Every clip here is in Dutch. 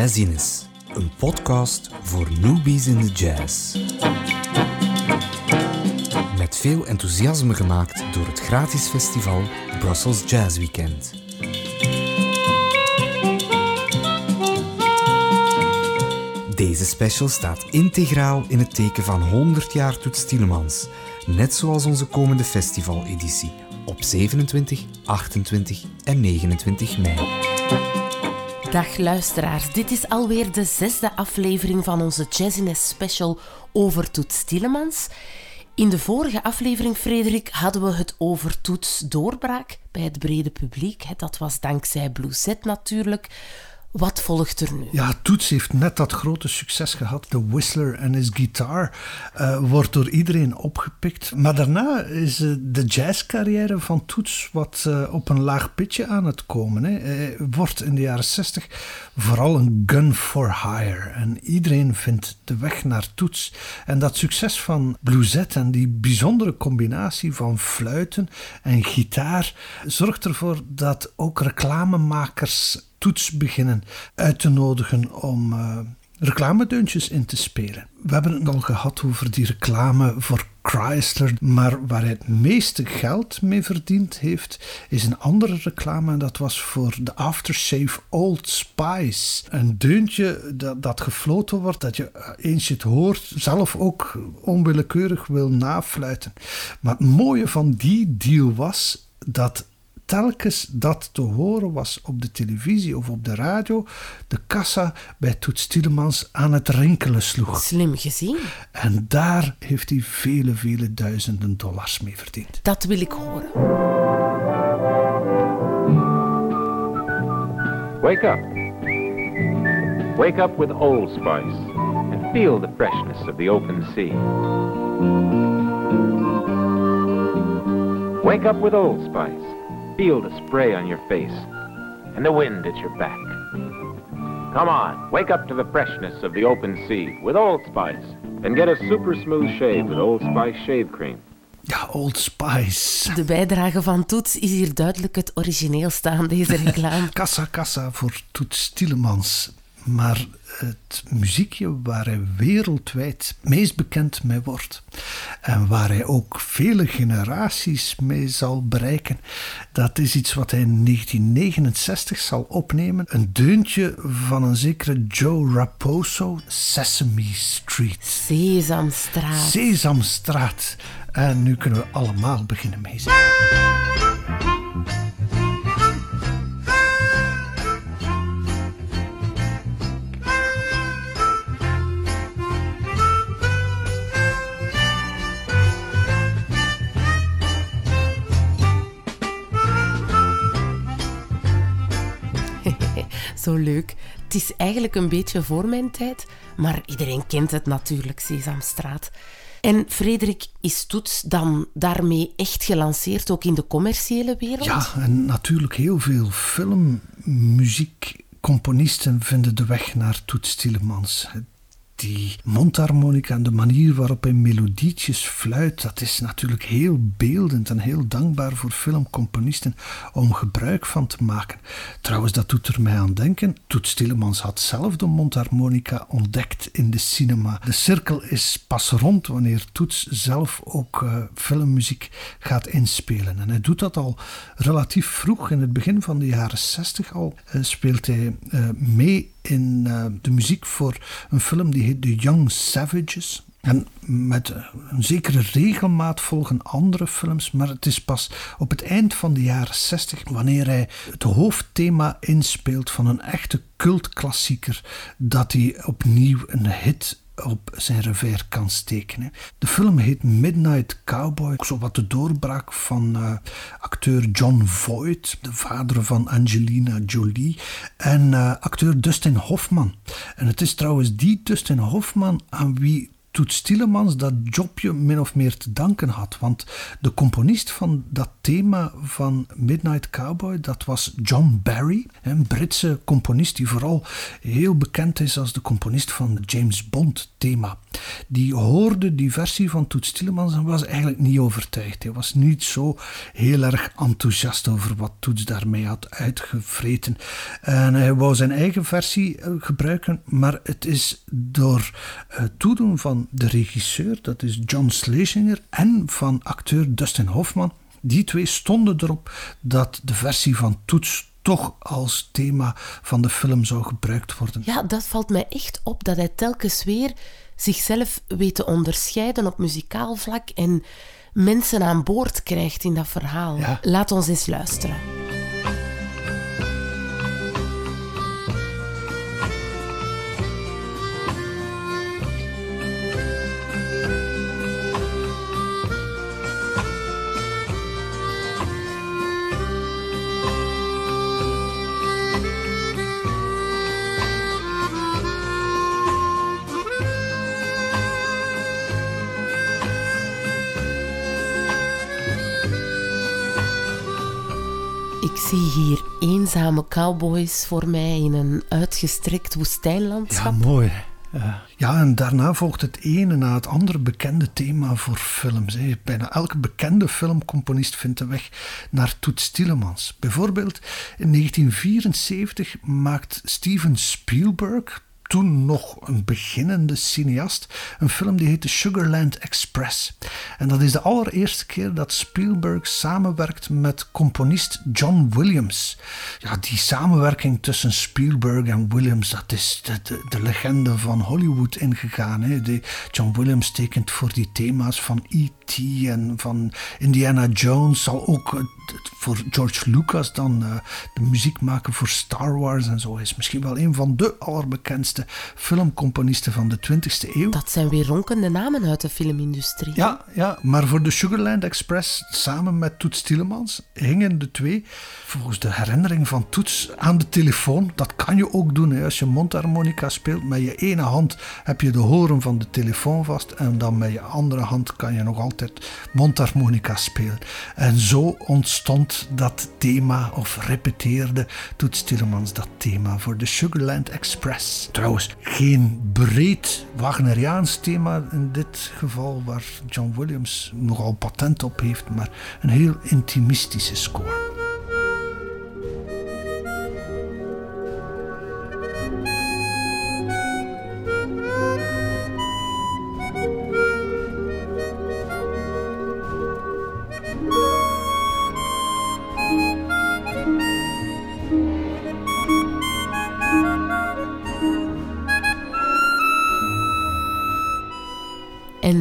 Jazziness, een podcast voor newbies in de jazz. Met veel enthousiasme gemaakt door het gratis festival Brussels Jazz Weekend. Deze special staat integraal in het teken van 100 jaar Toets Tielemans, net zoals onze komende festivaleditie op 27, 28 en 29 mei. Dag luisteraars, dit is alweer de zesde aflevering van onze Jazziness special over Toets Tielemans. In de vorige aflevering, Frederik, hadden we het over Toets doorbraak bij het brede publiek. Dat was dankzij Blue Set natuurlijk. Wat volgt er nu? Ja, Toets heeft net dat grote succes gehad. The Whistler en his guitar uh, wordt door iedereen opgepikt. Maar daarna is uh, de jazzcarrière van Toets wat uh, op een laag pitje aan het komen. Hè. Hij wordt in de jaren 60 vooral een gun for hire. En iedereen vindt de weg naar Toets. En dat succes van Bluesette en die bijzondere combinatie van fluiten en gitaar zorgt ervoor dat ook reclamemakers toets beginnen uit te nodigen om uh, reclamedeuntjes in te spelen. We hebben het al gehad over die reclame voor Chrysler, maar waar hij het meeste geld mee verdiend heeft, is een andere reclame en dat was voor de aftershave Old Spice. Een deuntje dat, dat gefloten wordt, dat je eh, eens je het hoort, zelf ook onwillekeurig wil nafluiten. Maar het mooie van die deal was dat telkens dat te horen was op de televisie of op de radio, de kassa bij Toets Tielemans aan het rinkelen sloeg. Slim gezien. En daar heeft hij vele, vele duizenden dollars mee verdiend. Dat wil ik horen. Wake up. Wake up with Old Spice and feel the freshness of the open sea. Wake up with Old Spice. Feel the spray on your face and the wind at your back. Come on, wake up to the freshness of the open sea with Old Spice and get a super smooth shave with Old Spice shave cream. Ja, Old Spice. De bijdrage van Toets is hier duidelijk het origineel staan, deze reclame. kassa, kassa voor Toets Tielemans. Maar het muziekje waar hij wereldwijd meest bekend mee wordt en waar hij ook vele generaties mee zal bereiken, dat is iets wat hij in 1969 zal opnemen. Een deuntje van een zekere Joe Raposo, Sesame Street. Sesamstraat. Sesamstraat. En nu kunnen we allemaal beginnen meezingen. Leuk. Het is eigenlijk een beetje voor mijn tijd, maar iedereen kent het natuurlijk, Sesamstraat. En Frederik, is Toets dan daarmee echt gelanceerd, ook in de commerciële wereld? Ja, en natuurlijk heel veel filmmuziekcomponisten vinden de weg naar Toets Tielemans die mondharmonica en de manier waarop hij melodietjes fluit, dat is natuurlijk heel beeldend en heel dankbaar voor filmcomponisten om gebruik van te maken. Trouwens, dat doet er mij aan denken. Toet Tielemans had zelf de mondharmonica ontdekt in de cinema. De cirkel is pas rond wanneer Toets zelf ook uh, filmmuziek gaat inspelen. En hij doet dat al relatief vroeg, in het begin van de jaren 60 al, uh, speelt hij uh, mee in uh, de muziek voor een film die heet The Young Savages. En met een zekere regelmaat volgen andere films, maar het is pas op het eind van de jaren 60, wanneer hij het hoofdthema inspeelt van een echte cultklassieker, dat hij opnieuw een hit op zijn revers kan steken. De film heet Midnight Cowboy, zo wat de doorbraak van uh, acteur John Voight, de vader van Angelina Jolie, en uh, acteur Dustin Hoffman. En het is trouwens die Dustin Hoffman aan wie Toets Tielemans dat jobje min of meer te danken had. Want de componist van dat thema van Midnight Cowboy, dat was John Barry, een Britse componist die vooral heel bekend is als de componist van het James Bond thema. Die hoorde die versie van Toets Tielemans en was eigenlijk niet overtuigd. Hij was niet zo heel erg enthousiast over wat Toets daarmee had uitgevreten. En hij wou zijn eigen versie eh, gebruiken, maar het is door het toedoen van de regisseur, dat is John Schlesinger, en van acteur Dustin Hoffman. Die twee stonden erop dat de versie van Toets toch als thema van de film zou gebruikt worden. Ja, dat valt mij echt op dat hij telkens weer zichzelf weet te onderscheiden op muzikaal vlak en mensen aan boord krijgt in dat verhaal. Laat ons eens luisteren. Eenzame cowboys voor mij in een uitgestrekt woestijnlandschap. Ja, mooi. Ja, en daarna volgt het ene na het andere bekende thema voor films. Bijna elke bekende filmcomponist vindt de weg naar Toets Tielemans. Bijvoorbeeld in 1974 maakt Steven Spielberg, toen nog een beginnende cineast, een film die heette Sugarland Express. En dat is de allereerste keer dat Spielberg samenwerkt met componist John Williams. Ja, die samenwerking tussen Spielberg en Williams, dat is de, de, legende van Hollywood ingegaan. Hè. De John Williams tekent voor die thema's van E.T. en van Indiana Jones, zal ook voor George Lucas dan uh, de muziek maken voor Star Wars en zo. Hij is misschien wel een van de allerbekendste filmcomponisten van de 20e eeuw. Dat zijn weer ronkende namen uit de filmindustrie. Ja, ja, maar voor de Sugarland Express, samen met Toets Tielemans, hingen de twee, volgens de herinnering van Toets, aan de telefoon. Dat kan je ook doen hè. als je mondharmonica speelt. Met je ene hand heb je de horen van de telefoon vast en dan met je andere hand kan je nog altijd mondharmonica spelen. En zo ontstond dat thema, of repeteerde Toets Tielemans dat thema voor de Sugarland Express. Trouwens, geen breed Wagneriaans thema in dit geval, waar John Williams nogal patent op heeft, maar een heel intimistische score.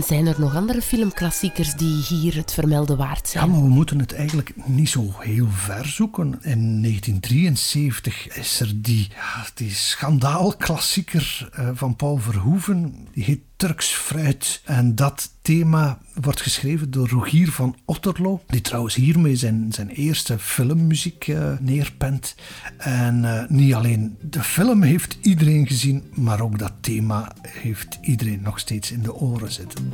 Zijn er nog andere filmklassiekers die hier het vermelden waard zijn? Ja, maar we moeten het eigenlijk niet zo heel ver zoeken. In 1973 is er die, ja, die schandaalklassieker uh, van Paul Verhoeven. Die heet Turks fruit. En dat thema wordt geschreven door Rogier van Otterlo, die trouwens hiermee zijn, zijn eerste filmmuziek uh, neerpent. En uh, niet alleen de film heeft iedereen gezien, maar ook dat thema heeft iedereen nog steeds in de oren zitten.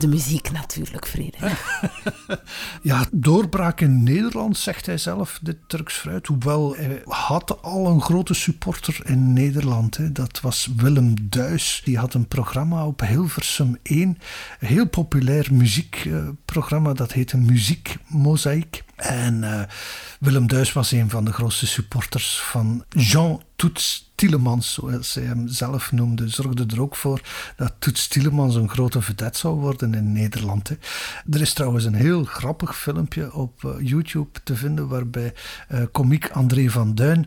De muziek natuurlijk, Frederik. ja, doorbraak in Nederland, zegt hij zelf, dit Turks fruit. Hoewel hij had al een grote supporter in Nederland. Hè. Dat was Willem Duis. Die had een programma op Hilversum 1. Een heel populair muziekprogramma, dat heette Muziek Mozaïek. En uh, Willem Duis was een van de grootste supporters van Jean Toets Tielemans, zoals hij hem zelf noemde. Zorgde er ook voor dat Toets Tielemans een grote vedette zou worden in Nederland. Hè. Er is trouwens een heel grappig filmpje op uh, YouTube te vinden waarbij uh, komiek André van Duin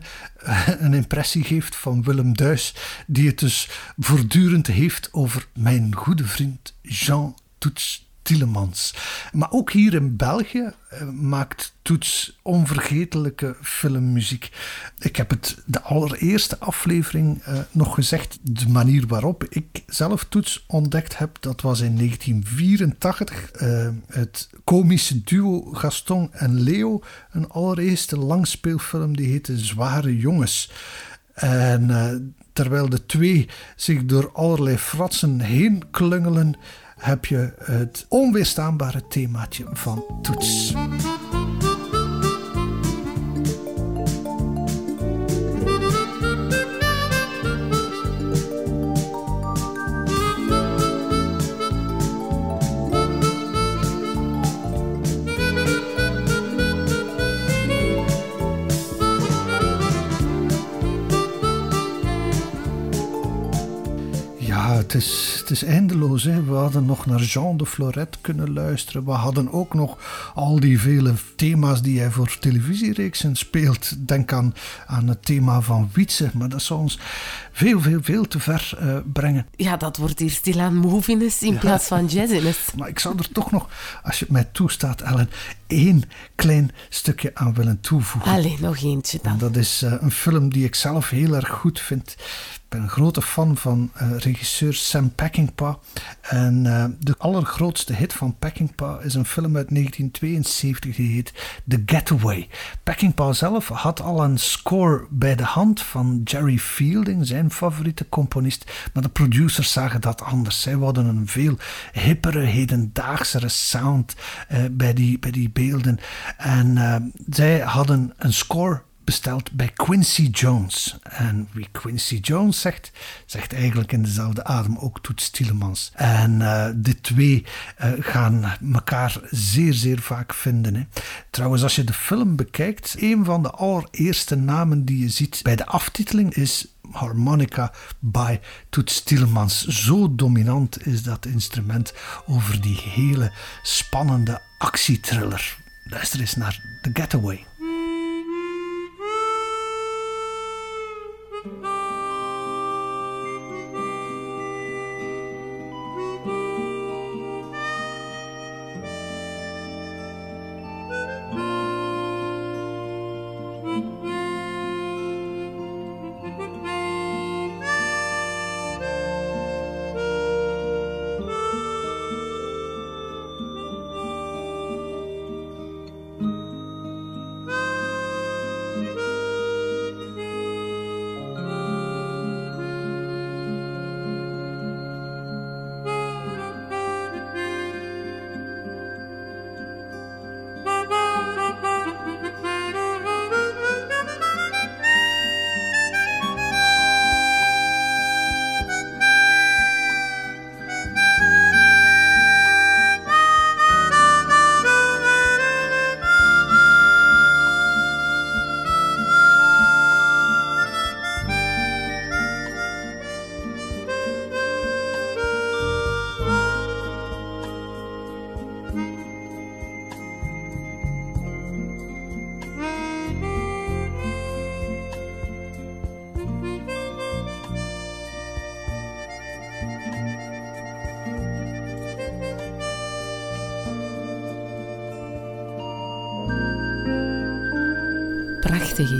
een impressie geeft van Willem Duis, die het dus voortdurend heeft over mijn goede vriend Jean Toets Maar ook hier in België uh, maakt Toets onvergetelijke filmmuziek. Ik heb het de allereerste aflevering uh, nog gezegd. De manier waarop ik zelf Toets ontdekt heb, dat was in 1984. Uh, eh, het komische duo Gaston en Leo. Een allereerste langspeelfilm die heette Zware Jongens. En terwijl de twee zich door allerlei fratsen heen klungelen heb je het onweerstaanbare themaatje van toets. Het is, het is eindeloos. Hè. We hadden nog naar Jean de Florette kunnen luisteren. We hadden ook nog al die vele thema's die hij voor televisiereeksen speelt. Denk aan, aan het thema van Wietse. Maar dat zou ons veel, veel, veel te ver uh, brengen. Ja, dat wordt hier stilaan moviness in plaats van jazziness. Maar ik zou er toch nog, als je het mij toestaat, Ellen, één klein stukje aan willen toevoegen. Allee, nog eentje dan. En dat is uh, een film die ik zelf heel erg goed vind. Ben een grote fan van uh, regisseur Sam Peckinpah. En uh, de allergrootste hit van Peckinpah is een film uit 1972 die heet The Getaway. Peckinpah zelf had al een score bij de hand van Jerry Fielding, zijn favoriete componist. Maar de producers zagen dat anders. Zij wilden een veel hippere, hedendaagsere sound uh, bij, die, bij die beelden. En zij hadden een score besteld bij Quincy Jones. En wie Quincy Jones zegt, zegt eigenlijk in dezelfde adem ook Toets Tielemans. En uh, de twee uh, gaan elkaar zeer, zeer vaak vinden. Hè. Trouwens, als je de film bekijkt, een van de allereerste namen die je ziet bij de aftiteling is harmonica by Toets Tielemans. Zo dominant is dat instrument over die hele spannende actietriller. Luister eens naar The Getaway.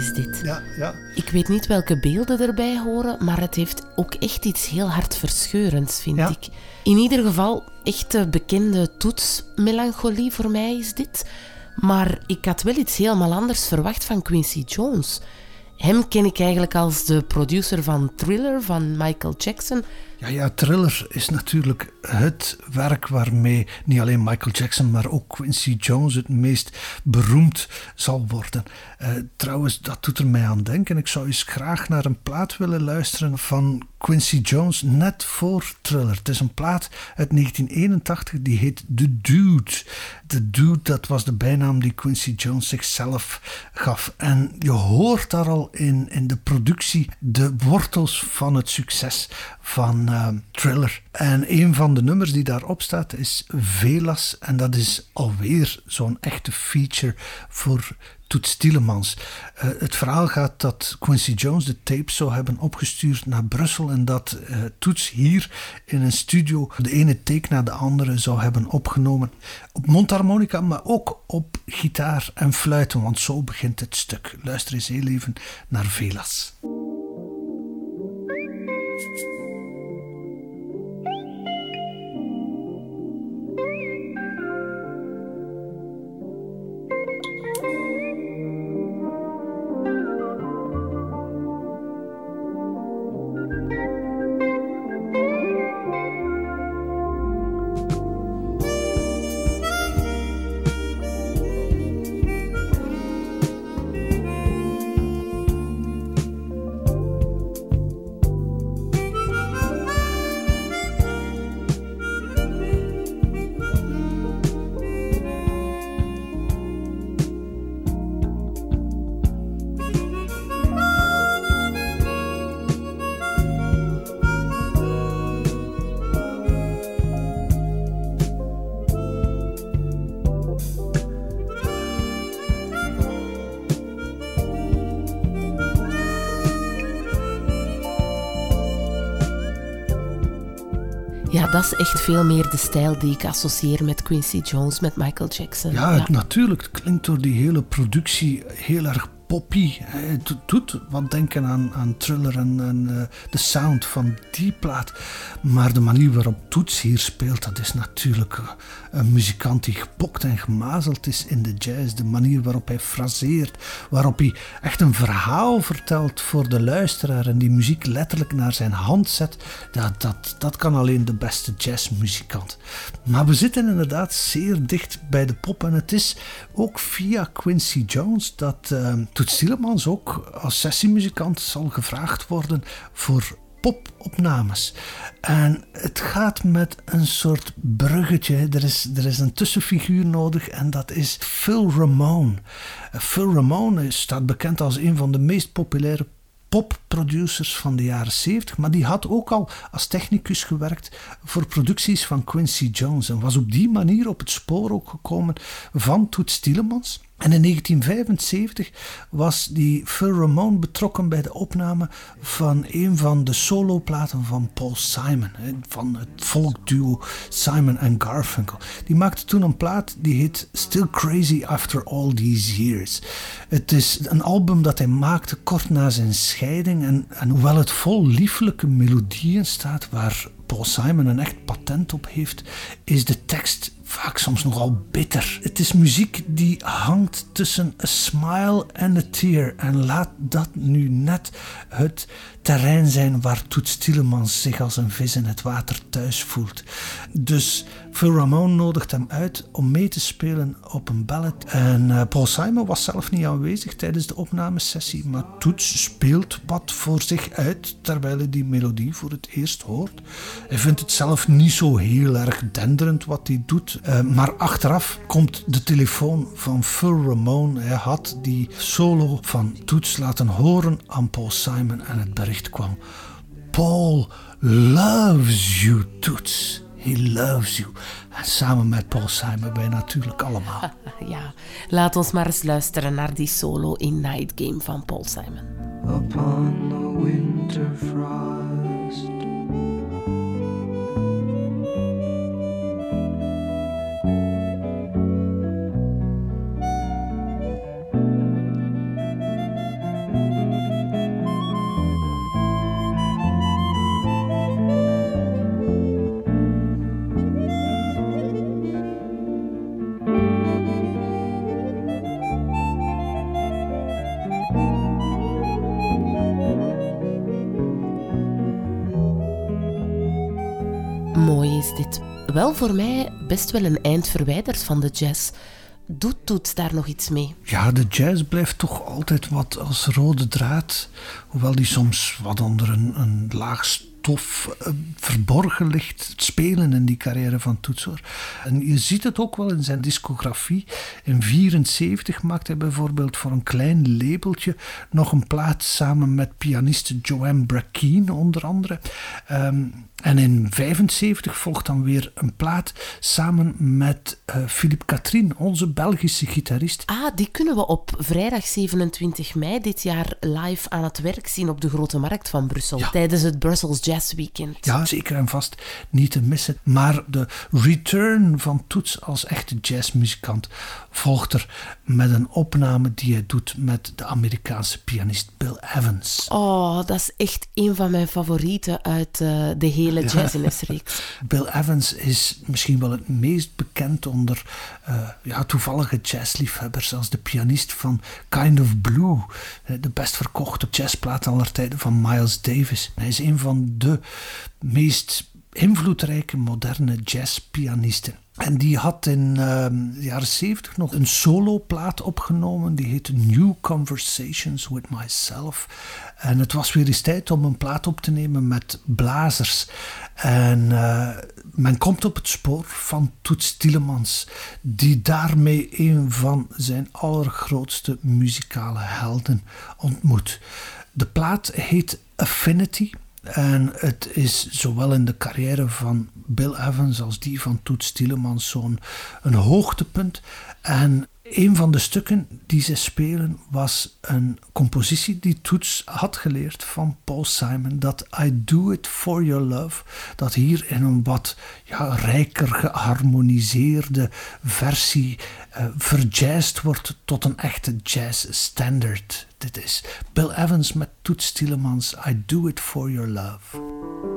Is dit. Ja, ja. Ik weet niet welke beelden erbij horen, maar het heeft ook echt iets heel hartverscheurends, vind ik. In ieder geval, echt bekende toetsmelancholie voor mij is dit. Maar ik had wel iets helemaal anders verwacht van Quincy Jones. Hem ken ik eigenlijk als de producer van Thriller van Michael Jackson. Ja, ja, Thriller is natuurlijk het werk waarmee niet alleen Michael Jackson, maar ook Quincy Jones het meest beroemd zal worden. Uh, trouwens, dat doet er mij aan denken. Ik zou eens graag naar een plaat willen luisteren van Quincy Jones net voor Thriller. Het is een plaat uit 1981 die heet The Dude. The Dude, dat was de bijnaam die Quincy Jones zichzelf gaf. En je hoort daar al in, in de productie de wortels van het succes van uh, Thriller. En een van de nummers die daarop staat is Velas. En dat is alweer zo'n echte feature voor Toets Tielemans. Uh, het verhaal gaat dat Quincy Jones de tape zou hebben opgestuurd naar Brussel en dat uh, Toets hier in een studio de ene take na de andere zou hebben opgenomen. Op mondharmonica, maar ook op gitaar en fluiten, want zo begint het stuk. Luister eens heel even naar Velas. Ja, dat is echt veel meer de stijl die ik associeer met Quincy Jones, met Michael Jackson. Ja, ja. natuurlijk. Het klinkt door die hele productie heel erg poppy. Het doet wat denken aan, aan en, en uh, de sound van die plaat. Maar de manier waarop Toets hier speelt, dat is natuurlijk een muzikant die gepokt en gemazeld is in de jazz. De manier waarop hij fraseert, waarop hij echt een verhaal vertelt voor de luisteraar en die muziek letterlijk naar zijn hand zet, dat, dat, dat kan alleen de beste jazzmuzikant. Maar we zitten inderdaad zeer dicht bij de pop en het is ook via Quincy Jones dat Toets Tielemans ook als sessiemuzikant zal gevraagd worden voor popopnames. En het gaat met een soort bruggetje. Er is, er is een tussenfiguur nodig en dat is Phil Ramone. Phil Ramone staat bekend als een van de meest populaire popproducers van de jaren 70, maar die had ook al als technicus gewerkt voor producties van Quincy Jones en was op die manier op het spoor ook gekomen van Toets Tielemans. En in 1975 was die Phil Ramone betrokken bij de opname van een van de soloplaten van Paul Simon, van het folkduo Simon and Garfunkel. Die maakte toen een plaat die heet Still Crazy After All These Years. Het is een album dat hij maakte kort na zijn scheiding en, en hoewel het vol lieflijke melodieën staat waar Paul Simon een echt patent op heeft, is de tekst vaak soms nogal bitter. Het is muziek die hangt tussen a smile en a tear. En laat dat nu net het terrein zijn waar Toets Tielemans zich als een vis in het water thuis voelt. Dus Phil Ramone nodigt hem uit om mee te spelen op een ballad. En uh, Paul Simon was zelf niet aanwezig tijdens de opnamesessie, maar Toets speelt wat voor zich uit terwijl hij die melodie voor het eerst hoort. Hij vindt het zelf niet zo heel erg denderend wat hij doet, uh, maar achteraf komt de telefoon van Phil Ramone. Hij had die solo van Toets laten horen aan Paul Simon en het bericht kwam: Paul loves you, Toets. He loves you. En samen met Paul Simon wij natuurlijk allemaal. ja, laat ons maar eens luisteren naar die solo in Night Game van Paul Simon. Upon the winter frost Mooi is dit. Wel voor mij best wel een eind verwijderd van de jazz. doet Toets daar nog iets mee? Ja, de jazz blijft toch altijd wat als rode draad. Hoewel die soms wat onder een, een laag stof eh, verborgen ligt spelen in die carrière van Toetser. En je ziet het ook wel in zijn discografie. In 1974 maakt hij bijvoorbeeld voor een klein labeltje nog een plaat samen met pianiste Joanne Brackeen onder andere. Ehm, en in 75 volgt dan weer een plaat samen met uh, Philippe Katrien, onze Belgische gitarist. Ah, die kunnen we op vrijdag 27 mei dit jaar live aan het werk zien op de Grote Markt van Brussel tijdens het Brussels Jazz Weekend. Ja, zeker en vast niet te missen. Maar de return van Toets als echte jazzmuzikant volgt er met een opname die hij doet met de Amerikaanse pianist Bill Evans. Oh, dat is echt een van mijn favorieten uit uh, de hele jazziness-reeks. Bill Evans is misschien wel het meest bekend onder uh, ja, toevallige jazzliefhebbers als de pianist van Kind of Blue, de best verkochte jazzplaat aller tijden van Miles Davis. Hij is een van de meest invloedrijke moderne jazzpianisten. En die had in uh, de jaren zeventig nog een soloplaat opgenomen. Die heette New Conversations with Myself. En het was weer eens tijd om een plaat op te nemen met blazers. En uh, men komt op het spoor van Toets Tielemans, die daarmee een van zijn allergrootste muzikale helden ontmoet. De plaat heet Affinity. En het is zowel in de carrière van Bill Evans als die van Toets Tielemans zo'n hoogtepunt. En een van de stukken die ze spelen was een compositie die Toets had geleerd van Paul Simon. Dat I Do It For Your Love. Dat hier in een wat ja, rijker geharmoniseerde versie uh, verjazzed wordt tot een echte jazz standard. Dit is Bill Evans met Toets Tielemans. I Do It For Your Love.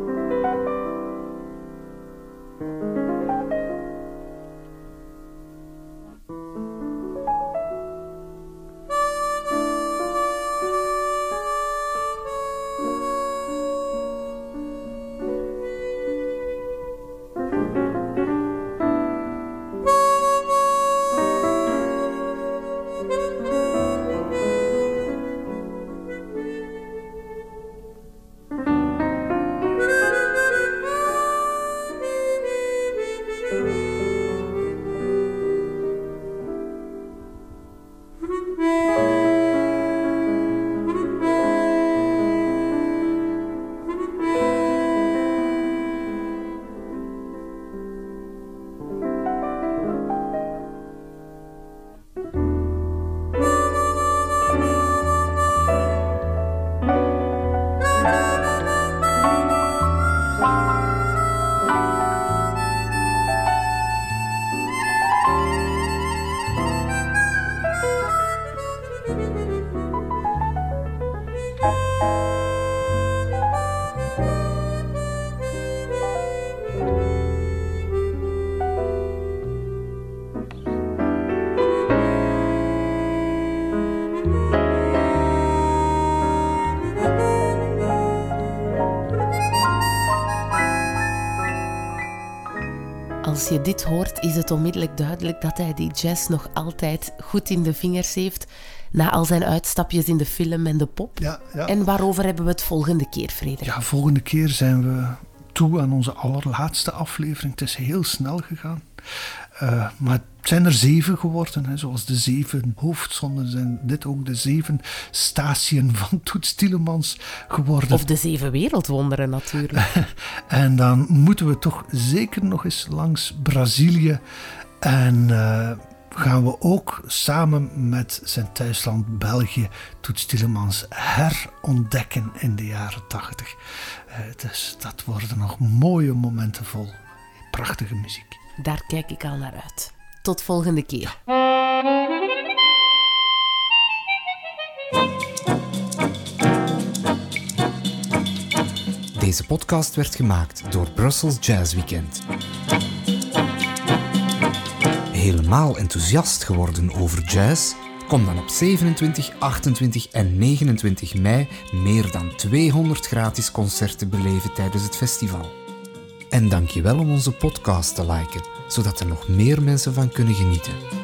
Je dit hoort, is het onmiddellijk duidelijk dat hij die jazz nog altijd goed in de vingers heeft. Na al zijn uitstapjes in de film en de pop. Ja, ja. En waarover hebben we het volgende keer, Frederik? Ja, volgende keer zijn we toe aan onze allerlaatste aflevering. Het is heel snel gegaan. Uh, maar het zijn er zeven geworden, hè, zoals de zeven hoofdzonden zijn dit ook de zeven statiën van Toets Tielemans geworden. Of de zeven wereldwonderen natuurlijk. en dan moeten we toch zeker nog eens langs Brazilië en uh, gaan we ook samen met zijn thuisland België Toets Tielemans herontdekken in de jaren tachtig. Uh, dus dat worden nog mooie momenten vol prachtige muziek. Daar kijk ik al naar uit. Tot volgende keer. Deze podcast werd gemaakt door Brussels Jazz Weekend. Helemaal enthousiast geworden over jazz? Kom dan op 27, 28 en 29 mei meer dan 200 gratis concerten beleven tijdens het festival. En dank je wel om onze podcast te liken, zodat er nog meer mensen van kunnen genieten.